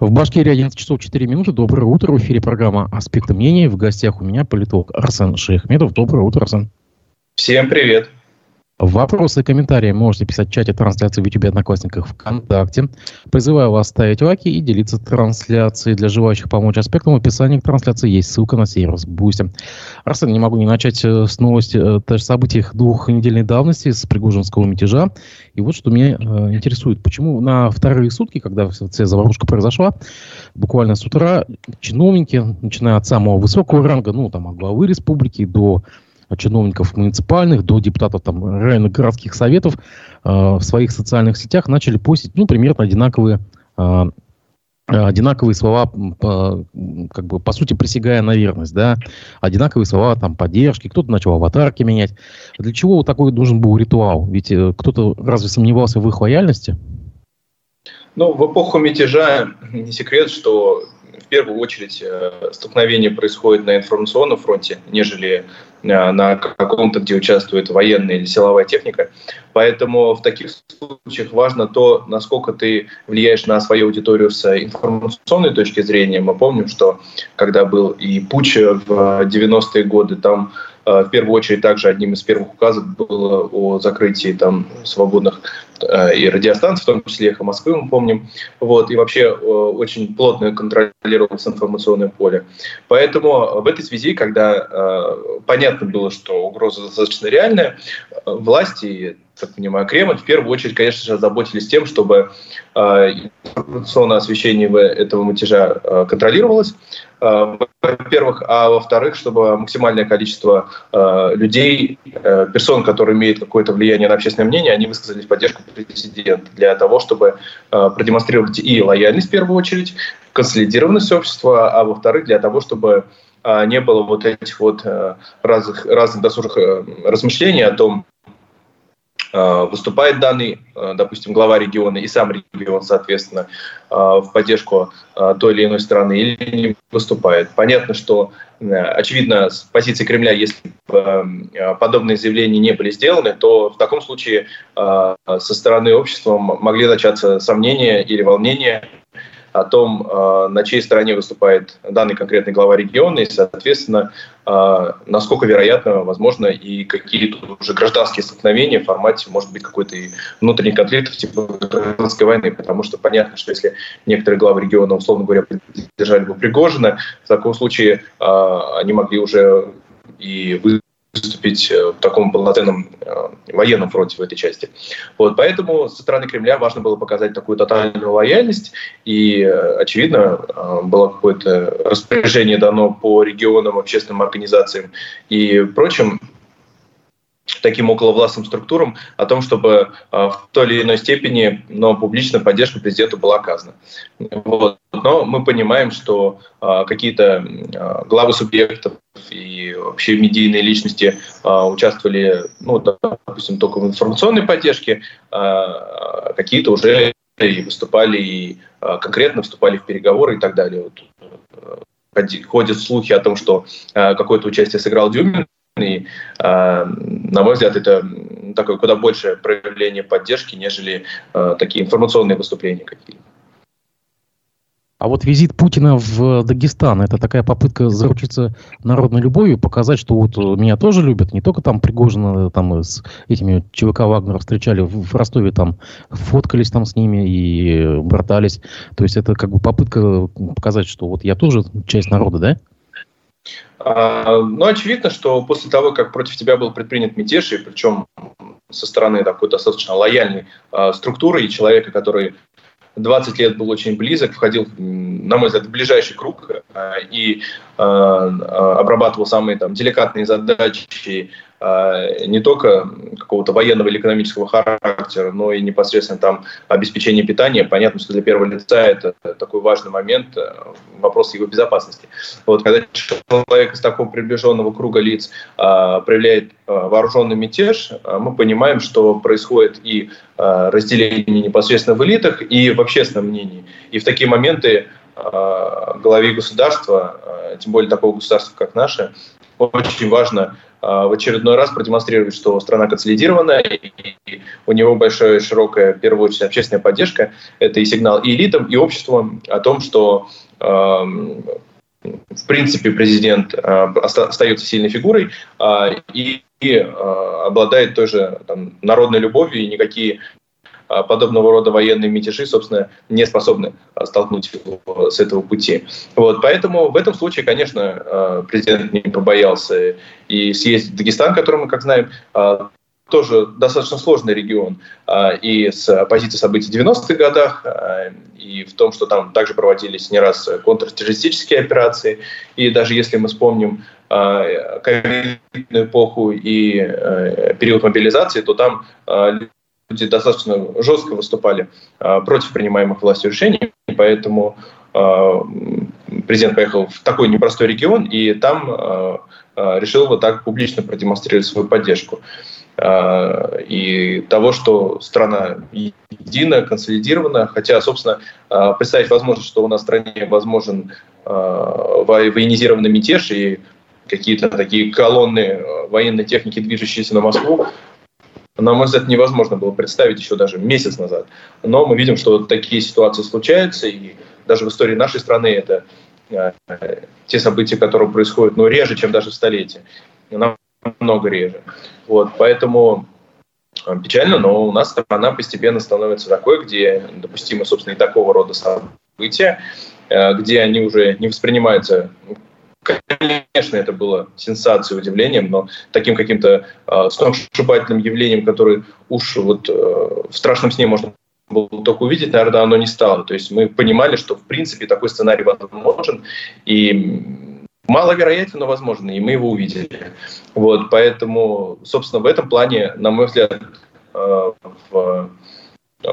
В Башкирии 11 часов 4 минуты. Доброе утро. В эфире программа «Аспекты мнений». В гостях у меня политолог Арсен Шаяхметов. Доброе утро, Арсен. Всем привет. Вопросы и комментарии можете писать в чате трансляции в YouTube Одноклассниках ВКонтакте. Призываю вас ставить лайки и делиться трансляцией. Для желающих помочь аспектам в описании к трансляции есть ссылка на сервис Boosty. Арсен, не могу не начать э, с новости, э, событий двухнедельной давности с Пригожинского мятежа. И вот что меня э, интересует. Почему на вторые сутки, когда вся заварушка произошла, буквально с утра чиновники, начиная от самого высокого ранга, ну, там, от главы республики до чиновников муниципальных до депутатов там, районных городских советов э, в своих социальных сетях начали постить ну, примерно одинаковые э, одинаковые слова, как бы, по сути, присягая на верность, да, одинаковые слова там поддержки, кто-то начал аватарки менять. Для чего вот такой должен был ритуал? Ведь э, кто-то разве сомневался в их лояльности? Ну, в эпоху мятежа не секрет, что первую очередь э, столкновение происходит на информационном фронте, нежели э, на каком-то, где участвует военная или силовая техника. Поэтому в таких случаях важно то, насколько ты влияешь на свою аудиторию с информационной точки зрения. Мы помним, что когда был и путь в 90-е годы, там э, в первую очередь также одним из первых указов было о закрытии там свободных и радиостанций, в том числе «Эхо Москвы», мы помним. Вот, и вообще э, очень плотно контролировалось информационное поле. Поэтому в этой связи, когда э, понятно было, что угроза достаточно реальная, власти, так понимаю, Кремль в первую очередь, конечно же, озаботились тем, чтобы информационное освещение этого мятежа контролировалось, Э, во-первых, а во-вторых, чтобы максимальное количество э, людей, э, персон, которые имеют какое-то влияние на общественное мнение, они высказались в поддержку президента для того, чтобы э, продемонстрировать и лояльность в первую очередь, консолидированность общества, а во-вторых, для того, чтобы э, не было вот этих вот э, разных, разных досужих э, размышлений о том, выступает данный, э, допустим, глава региона и сам регион, соответственно, э, в поддержку той или иной страны или не выступает. Понятно, что, очевидно, с позиции Кремля, если подобные заявления не были сделаны, то в таком случае со стороны общества могли начаться сомнения или волнения о том, э, на чьей стороне выступает данный конкретный глава региона, и, соответственно, э, насколько вероятно, возможно, и какие-то уже гражданские столкновения в формате, может быть, какой-то внутренний конфликт типа гражданской войны, потому что понятно, что если некоторые главы региона, условно говоря, поддержали бы Пригожина, в таком случае э, они могли уже и выступить э, в таком полноценном э, военном фронте в этой части. Вот, поэтому со стороны Кремля важно было показать такую тотальную лояльность, и, э, очевидно, было какое-то распоряжение дано по регионам, общественным организациям и прочим таким околовластным структурам о том, чтобы в той или иной степени, но публичная поддержка президенту была оказана. Вот. Но мы понимаем, что какие-то главы субъектов и вообще медийные личности а, участвовали, ну, допустим, только в информационной поддержке, а, какие-то уже и выступали и а, конкретно вступали в переговоры и так далее. Вот, э, ходят слухи о том, что а, какое-то участие сыграл Дюмин, и, а, на мой взгляд, это такое куда большее проявление поддержки, нежели а, такие информационные выступления какие-то. А вот визит Путина в Дагестан, это такая попытка заручиться народной любовью, показать, что вот меня тоже любят, не только там Пригожина там с этими ЧВК Вагнера встречали в Ростове, там фоткались там с ними и братались. То есть это как бы попытка показать, что вот я тоже часть народа, да? А, ну, очевидно, что после того, как против тебя был предпринят мятеж, и причем со стороны такой достаточно лояльной э, структуры и человека, который 20 лет был очень близок, входил, на мой взгляд, в ближайший круг э, и обрабатывал самые там, деликатные задачи а, не только какого-то военного или экономического характера, но и непосредственно там обеспечение питания. Понятно, что для первого лица это такой важный момент, э, вопрос его безопасности. Вот когда человек из такого приближенного круга лиц а, проявляет а, вооруженный мятеж, мы понимаем, что происходит и разделение непосредственно в элитах, и в общественном мнении. И в такие моменты главе государства, тем более такого государства, как наше, очень важно в очередной раз продемонстрирует, что страна консолидированная, и у него большая, широкая, в первую очередь, общественная поддержка. Это и сигнал и элитам, и обществу о том, что эм, в принципе, президент остается сильной фигурой и обладает той же там, народной любовью, и никакие подобного рода военные мятежи, собственно, не способны а, столкнуть его с этого пути. Вот, поэтому в этом случае, конечно, а, президент не побоялся и съездить в Дагестан, который мы, как знаем, тоже достаточно сложный регион, и с позиции событий в 90-х годах, и в том, что там также проводились не раз контртеррористические операции, и даже если мы вспомним ковидную эпоху и период мобилизации, то там люди достаточно жестко выступали а, против принимаемых властью решений, поэтому а, президент поехал в такой непростой регион и там а, решил вот так публично продемонстрировать свою поддержку. И того, что страна единая, консолидирована, хотя, собственно, представить возможность, что у нас в стране возможен военизированный мятеж и какие-то такие колонны военной техники, движущиеся на Москву, на мой взгляд, невозможно было представить еще даже месяц назад. Но мы видим, что такие ситуации случаются, и даже в истории нашей страны это э, те события, которые происходят, ну, реже, чем даже в столетии. Намного реже. Вот, поэтому э, печально, но у нас страна постепенно становится такой, где допустимы, собственно, и такого рода события, э, где они уже не воспринимаются Конечно, это было сенсацией, удивлением, но таким каким-то э, сногсшибательным явлением, которое уж вот э, в страшном сне можно было только увидеть, наверное, оно не стало. То есть мы понимали, что в принципе такой сценарий возможен, и маловероятен, но возможно, и мы его увидели. Вот, поэтому, собственно, в этом плане, на мой взгляд, э, в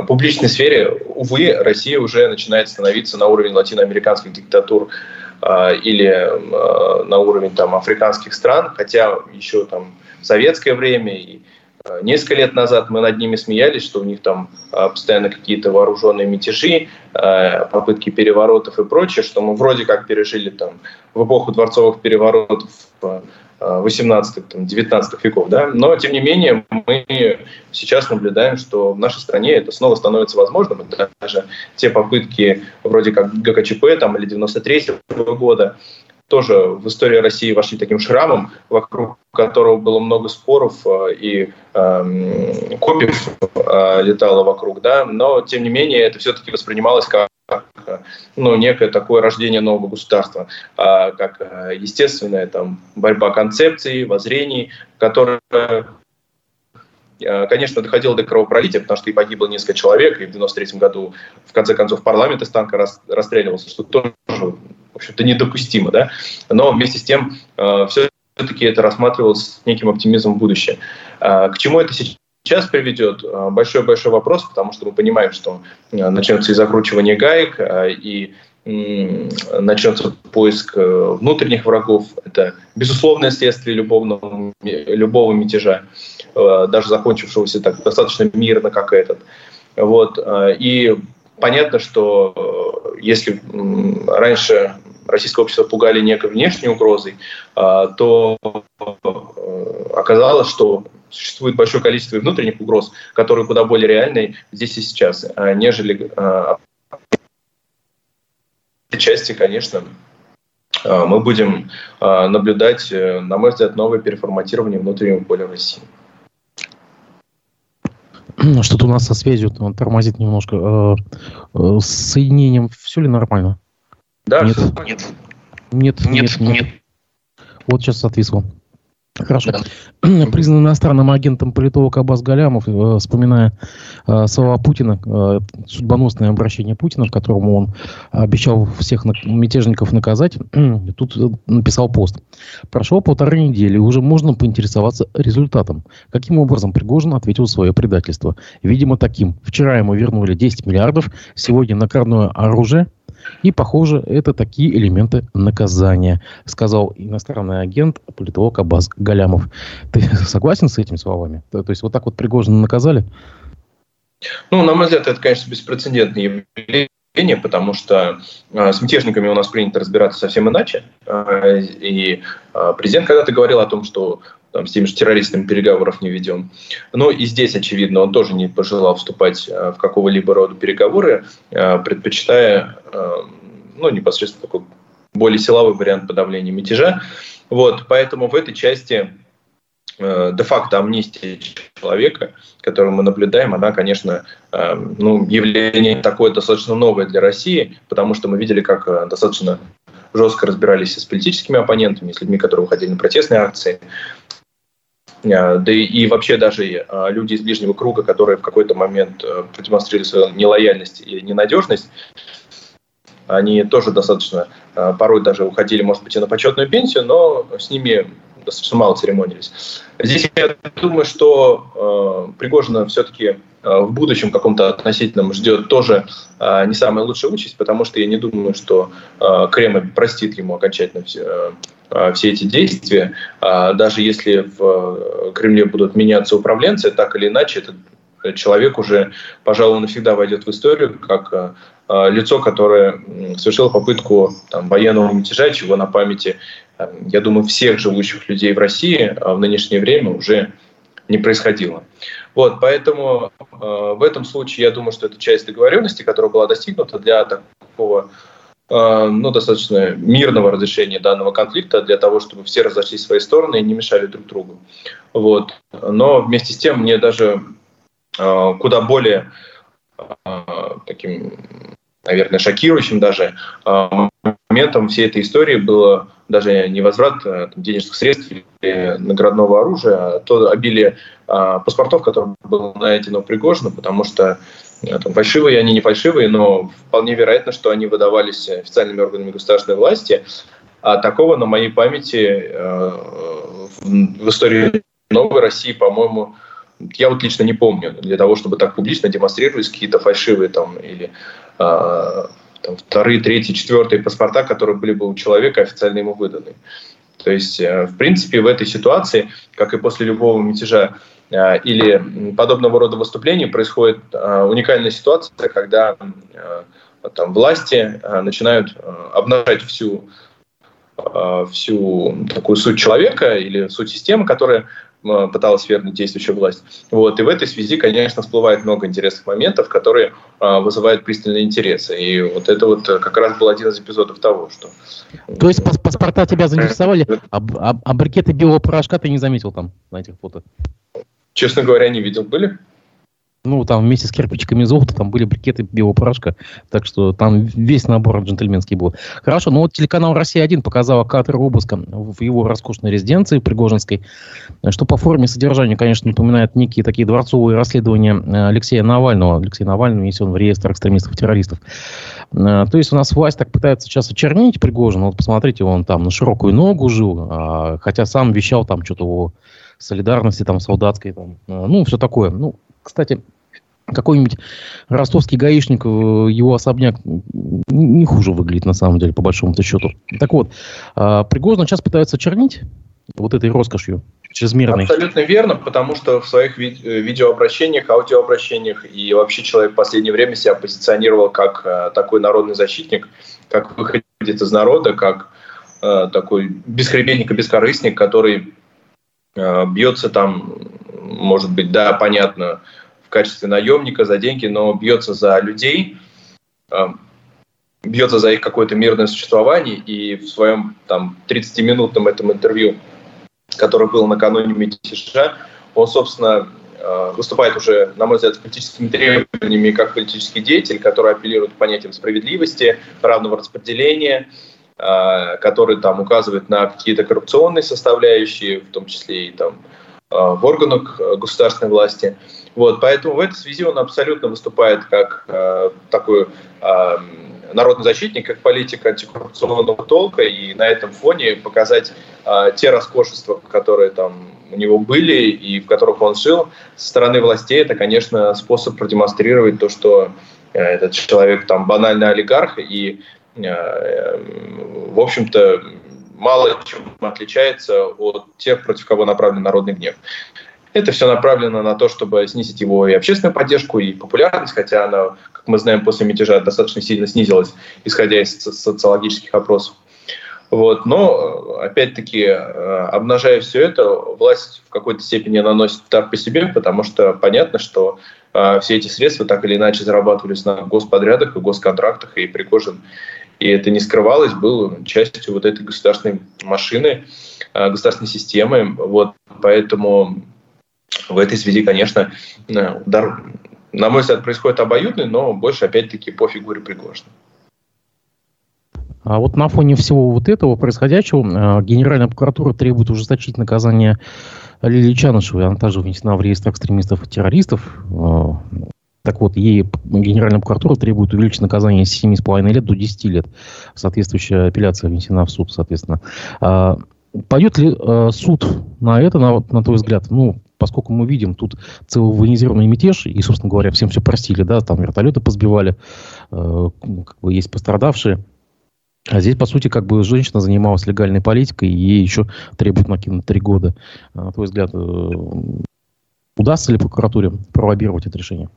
публичной сфере, увы, Россия уже начинает становиться на уровень латиноамериканских диктатур или а, на уровень там, африканских стран, хотя еще там в советское время и а, несколько лет назад мы над ними смеялись, что у них там постоянно какие-то вооруженные мятежи, попытки переворотов и прочее, что мы вроде как пережили там в эпоху дворцовых переворотов 18-19 веков. Да? Но, тем не менее, мы сейчас наблюдаем, что в нашей стране это снова становится возможным. Даже те попытки вроде как ГКЧП там, или 93 -го года, тоже в истории России вошли таким шрамом, вокруг которого было много споров э, и э, копьев э, летало вокруг, да, но тем не менее это все-таки воспринималось как ну, некое такое рождение нового государства, а, как э, естественная там, борьба концепций, воззрений, которая э, конечно, доходило до кровопролития, потому что и погибло несколько человек, и в 93 году, в конце концов, парламент из танка расстреливался, что тоже, в общем-то, недопустимо, да, но вместе с тем э, все-таки это рассматривалось с неким оптимизмом в будущее. К чему это сейчас сейчас приведет, большой-большой вопрос, потому что мы понимаем, что начнется и закручивание гаек, и начнется поиск э, внутренних врагов. Это безусловное следствие любого, любого мятежа, даже закончившегося так достаточно мирно, как этот. Вот. И понятно, что э, если раньше российское общество пугали некой внешней угрозой, то э, оказалось, что существует большое количество внутренних угроз, которые куда более реальны здесь и сейчас, нежели части, конечно, мы будем наблюдать, э, на мой взгляд, новое переформатирование внутреннего поля России. Что-то у нас со связью он тормозит немножко. Э, э, с соединением все ли нормально? Да, нет. Нет. Нет, нет, нет. нет. Вот сейчас отвисло. Хорошо. Да. Признан иностранным агентом политолог Абаз Галямов, э, вспоминая э, слова Путина, э, судьбоносное обращение Путина, в котором он обещал всех мятежников наказать, тут написал пост. Прошло полторы недели, уже можно поинтересоваться результатом. Каким образом Пригожин ответил свое предательство? Видимо, таким. Вчера ему вернули 10 миллиардов, сегодня накорное оружие, и, похоже, это такие элементы наказания, сказал иностранный агент, политолог Абаз Галямов. Ты согласен с этими словами? То, то есть вот так вот Пригожина наказали? Ну, на мой взгляд, это, конечно, беспрецедентное явление, потому что э, с мятежниками у нас принято разбираться совсем иначе. Э, и э, президент когда-то говорил о том, что там, с теми же террористами переговоров не ведем. Но и здесь, очевидно, он тоже не пожелал вступать в какого-либо рода переговоры, предпочитая ну, непосредственно такой более силовой вариант подавления мятежа. Вот, поэтому в этой части э, де-факто амнистия человека, которую мы наблюдаем, она, конечно, э, ну, явление такое достаточно новое для России, потому что мы видели, как э, достаточно жестко разбирались с политическими оппонентами, с людьми, которые выходили на протестные акции. Э, да и, вообще даже э, люди из ближнего круга, которые в какой-то момент э, продемонстрировали свою нелояльность и ненадежность, они тоже достаточно, порой даже уходили, может быть, и на почетную пенсию, но с ними достаточно мало церемонились. Здесь я думаю, что э, Пригожина все-таки э, в будущем каком-то относительном ждет тоже э, не самая лучшая участь, потому что я не думаю, что э, Кремль простит ему окончательно все, э, все эти действия. Э, даже если в э, Кремле будут меняться управленцы, так или иначе, этот человек уже, пожалуй, навсегда войдет в историю как э, э, лицо, которое совершило попытку там, военного мятежа, чего на памяти, э, я думаю, всех живущих людей в России в нынешнее время уже не происходило. Вот, поэтому э, в этом случае я думаю, что это часть договоренности, которая была достигнута для такого э, ну, достаточно мирного разрешения данного конфликта, для того, чтобы все разошлись в свои стороны и не мешали друг другу. Вот. Но вместе с тем мне даже Э, куда более э, таким, наверное, шокирующим даже э, моментом всей этой истории было даже не возврат там, денежных средств или наградного оружия, а то обилие паспортов, которые было найдено Пригожину, потому что там, фальшивые они не фальшивые, но вполне вероятно, что они выдавались официальными органами государственной власти. А такого на моей памяти в истории новой России, по-моему, я вот лично не помню, для того, чтобы так публично демонстрировались какие-то фальшивые там или э, там, вторые, третьи, четвертые паспорта, которые были бы у человека официально ему выданы. То есть, э, в принципе, в этой ситуации, как и после любого мятежа э, или подобного рода выступлений, происходит э, уникальная ситуация, когда там, власти начинают обнажать всю всю такую суть человека или суть системы, которая пыталась вернуть действующую власть. Вот. И в этой связи, конечно, всплывает много интересных моментов, которые а, вызывают пристальный интерес. И вот это вот э, как раз был один из эпизодов того, что... То есть паспорта тебя заинтересовали, а, а, а брикеты белого порошка ты не заметил там на этих фото? Честно говоря, не видел. Были? Ну, там вместе с кирпичиками золота там были брикеты белого порошка. Так что там весь набор джентльменский был. Хорошо, ну вот телеканал «Россия-1» показал кадр обыска в его роскошной резиденции Пригожинской, что по форме и содержанию, конечно, напоминает некие такие дворцовые расследования э, Алексея Навального. Алексей Навальный внесен в реестр экстремистов-террористов. Э, то есть у нас власть так пытается сейчас очернить Пригожина. Вот посмотрите, он там на широкую ногу жил, а, хотя сам вещал там что-то о солидарности там солдатской. Там, э, ну, все такое. Ну, кстати, какой-нибудь ростовский гаишник, э, его особняк не хуже выглядит, на самом деле, по большому-то счету. Так вот, а, Пригожин сейчас пытаются чернить вот этой роскошью чрезмерной. Абсолютно верно, потому что в своих ви- э, видеообращениях, аудиообращениях и вообще человек в последнее время себя позиционировал как э, такой народный защитник, как выходец из народа, как такой бесхребетник и бескорыстник, который бьется там, может быть, да, понятно, в качестве наемника за деньги, но бьется за людей, а, бьется за их какое-то мирное существование. И в своем там 30-минутном этом интервью, которое было накануне мятежа, он, собственно, а, выступает уже, на мой взгляд, с политическими требованиями как политический деятель, который апеллирует к понятиям справедливости, равного распределения, который там указывает на какие-то коррупционные составляющие, в том числе и там в органах государственной власти. Вот, поэтому в этой связи он абсолютно выступает как э, такой э, народный защитник, как политик антикоррупционного толка, и на этом фоне показать э, те роскошества, которые там у него были и в которых он жил, со стороны властей, это, конечно, способ продемонстрировать то, что э, этот человек там банальный олигарх и, э, э, в общем-то, мало чем отличается от тех, против кого направлен народный гнев. Это все направлено на то, чтобы снизить его и общественную поддержку, и популярность, хотя она, как мы знаем, после мятежа достаточно сильно снизилась, исходя из социологических опросов. Вот. Но, опять-таки, обнажая все это, власть в какой-то степени наносит удар по себе, потому что понятно, что все эти средства так или иначе зарабатывались на господрядах и госконтрактах, и Пригожин, и это не скрывалось, был частью вот этой государственной машины, государственной системы. Вот. Поэтому в этой связи, конечно, удар на мой взгляд, происходит обоюдный, но больше, опять-таки, по фигуре Пригожина. А вот на фоне всего вот этого происходящего э, Генеральная прокуратура требует ужесточить наказание Лилии Чанышевой. Она также внесена в реестр экстремистов и террористов. Так вот, ей Генеральная прокуратура требует увеличить наказание с 7,5 лет до 10 лет. Соответствующая апелляция внесена в суд, соответственно. А пойдет ли э, суд на это, на, на твой взгляд? Ну, поскольку мы видим тут целый военизированный мятеж, и, собственно говоря, всем все простили, да, там вертолеты позбивали, э, как бы есть пострадавшие. А здесь, по сути, как бы женщина занималась легальной политикой, и ей еще требуют накинуть три года. А, на твой взгляд, э, удастся ли прокуратуре пролоббировать это решение?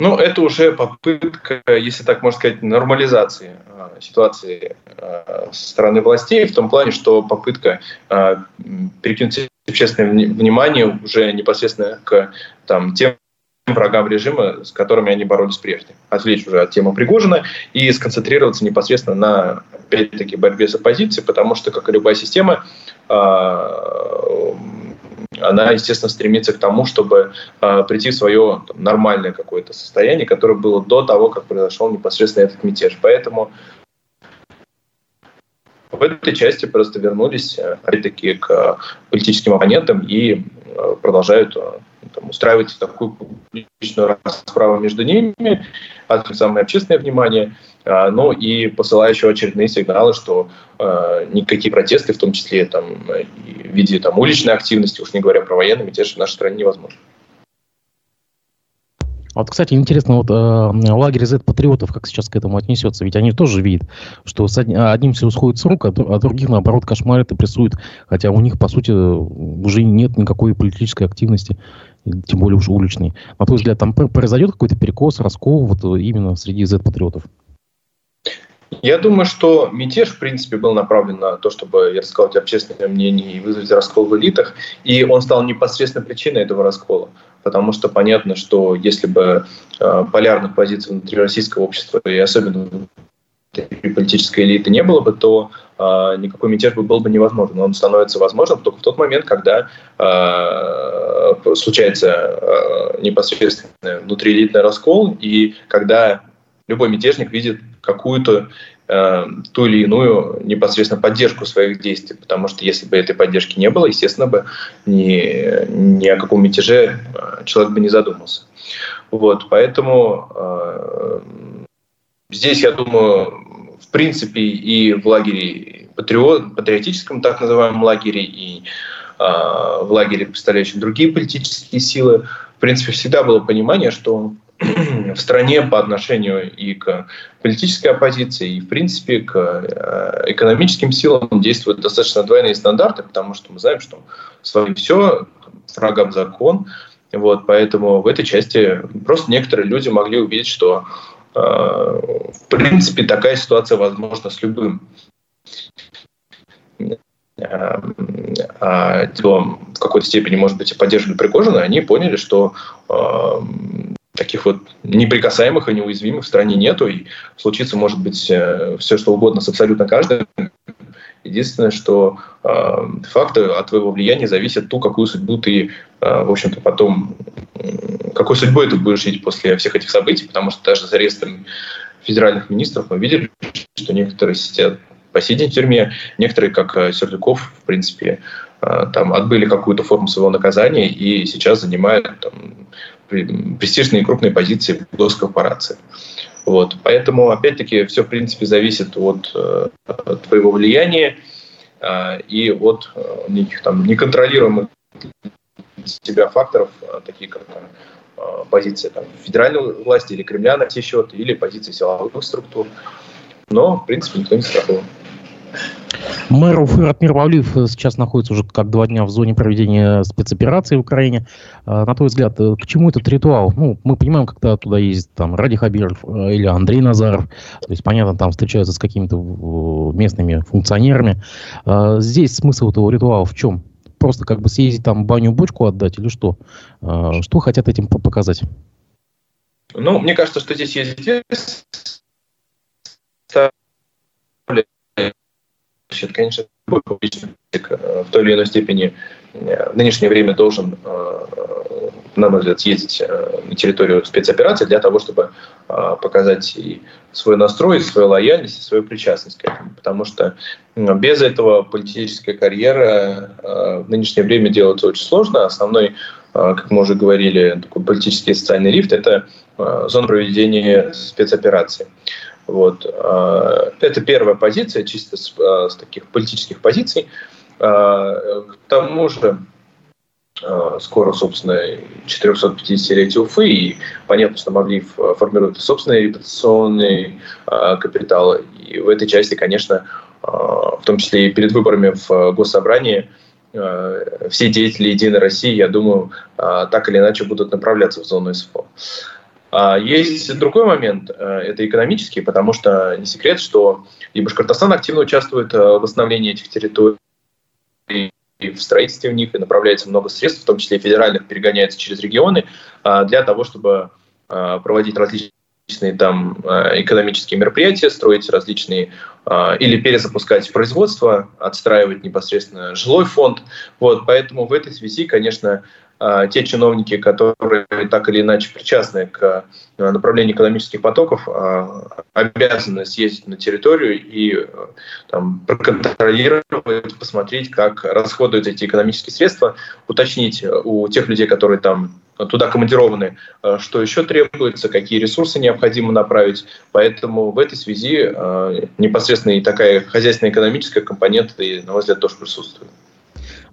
Ну, это уже попытка, если так можно сказать, нормализации э, ситуации э, со стороны властей, в том плане, что попытка э, перекинуть общественное внимание уже непосредственно к там, тем врагам режима, с которыми они боролись прежде. Отвлечь уже от темы Пригожина и сконцентрироваться непосредственно на, опять-таки, борьбе с оппозицией, потому что, как и любая система, а, она, естественно, стремится к тому, чтобы э, прийти в свое там, нормальное какое-то состояние, которое было до того, как произошел непосредственно этот мятеж. Поэтому в этой части просто вернулись, э, опять-таки, к политическим оппонентам и продолжают там, устраивать такую публичную расправу между ними, отвлекать самое общественное внимание, ну и посылая еще очередные сигналы, что э, никакие протесты, в том числе там, в виде там, уличной активности, уж не говоря про военный мятеж, в нашей стране невозможно. Вот, кстати, интересно, вот э, лагерь Z-патриотов как сейчас к этому отнесется? Ведь они тоже видят, что с одним, одним все сходит с рук, а, а других, наоборот, кошмарят и прессуют. Хотя у них, по сути, уже нет никакой политической активности, тем более уж уличной. На твой взгляд, там произойдет какой-то перекос, раскол вот именно среди Z-патриотов? Я думаю, что мятеж, в принципе, был направлен на то, чтобы рассказать общественное мнение и вызвать раскол в элитах, и он стал непосредственной причиной этого раскола потому что понятно, что если бы э, полярных позиций внутри российского общества и особенно политической элиты не было бы, то э, никакой мятеж бы был бы невозможен. Он становится возможным только в тот момент, когда э, случается э, непосредственно внутриэлитный раскол, и когда любой мятежник видит какую-то ту или иную непосредственно поддержку своих действий, потому что если бы этой поддержки не было, естественно бы ни, ни о каком мятеже э, человек бы не задумался. Вот, поэтому э, здесь, я думаю, в принципе и в лагере патриот, патриотическом так называемом лагере, и э, в лагере, представляющем другие политические силы, в принципе, всегда было понимание, что в стране по отношению и к политической оппозиции, и, в принципе, к э, экономическим силам действуют достаточно двойные стандарты, потому что мы знаем, что своим все, врагам закон. Вот, поэтому в этой части просто некоторые люди могли увидеть, что э, в принципе такая ситуация возможна с любым э, а, в какой-то степени, может быть, и поддерживали Пригожина, они поняли, что таких вот неприкасаемых и неуязвимых в стране нету, и случиться может быть э, все, что угодно с абсолютно каждым. Единственное, что э, факты от твоего влияния зависят ту, какую судьбу ты, э, в общем-то, потом, э, какой судьбой ты будешь жить после всех этих событий, потому что даже с арестом федеральных министров мы видели, что некоторые сидят по сей день в тюрьме, некоторые, как э, Сердюков, в принципе, э, там отбыли какую-то форму своего наказания и сейчас занимают там, престижные крупные позиции в госкорпорации. Вот. Поэтому, опять-таки, все, в принципе, зависит от, от э, твоего влияния э, и от э, неких там неконтролируемых тебя факторов, такие как позиция там, федеральной власти или Кремля на те счет, или позиции силовых структур. Но, в принципе, никто не страхован. Мэр Уфы Ратмир Павлиев сейчас находится уже как два дня в зоне проведения спецоперации в Украине. А, на твой взгляд, э, к чему этот ритуал? Ну, мы понимаем, когда туда ездит там Ради Хабиров э, или Андрей Назаров. То есть, понятно, там встречаются с какими-то местными функционерами. Здесь смысл этого ритуала в чем? Просто как бы съездить там баню-бочку отдать или что? Что хотят этим показать? Ну, мне кажется, что здесь есть значит, конечно, публичный в той или иной степени э, в нынешнее время должен, э, на мой взгляд, съездить э, на территорию спецоперации для того, чтобы показать и свой настрой, свою лояльность, и свою причастность к этому. Потому что без этого политическая карьера в нынешнее время делается очень сложно. Основной, как мы уже говорили, такой политический и социальный лифт – это зона проведения спецоперации. Вот. А, это первая позиция, чисто с, а, с таких политических позиций. К тому же скоро, собственно, 450-летие Уфы, и понятно, что Мавлиев формирует собственный репутационный капитал. И в этой части, конечно, в том числе и перед выборами в Госсобрании, все деятели «Единой России», я думаю, так или иначе будут направляться в зону СФО. А есть другой момент, э, это экономический, потому что не секрет, что и Башкортостан активно участвует э, в восстановлении этих территорий, и в строительстве в них, и направляется много средств, в том числе федеральных, перегоняется через регионы, а, для того, чтобы проводить различные там экономические мероприятия, строить различные или перезапускать производство, отстраивать непосредственно жилой фонд. Вот, поэтому в этой связи, конечно, те чиновники, которые так или иначе причастны к э, направлению экономических потоков, а, обязаны съездить на территорию и там, проконтролировать, посмотреть, как расходуются эти экономические средства, уточнить у тех людей, которые там туда командированы, что еще требуется, какие ресурсы необходимо направить. Поэтому в этой связи непосредственно и такая хозяйственно-экономическая компонента, на мой взгляд, тоже присутствует.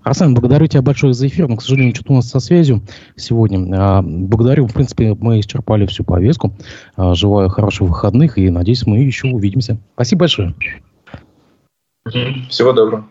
Арсен, благодарю тебя большое за эфир, но, к сожалению, что-то у нас со связью сегодня. А, благодарю, в принципе, мы исчерпали всю повестку. А, желаю хороших выходных и, надеюсь, мы еще увидимся. Спасибо большое. Всего доброго.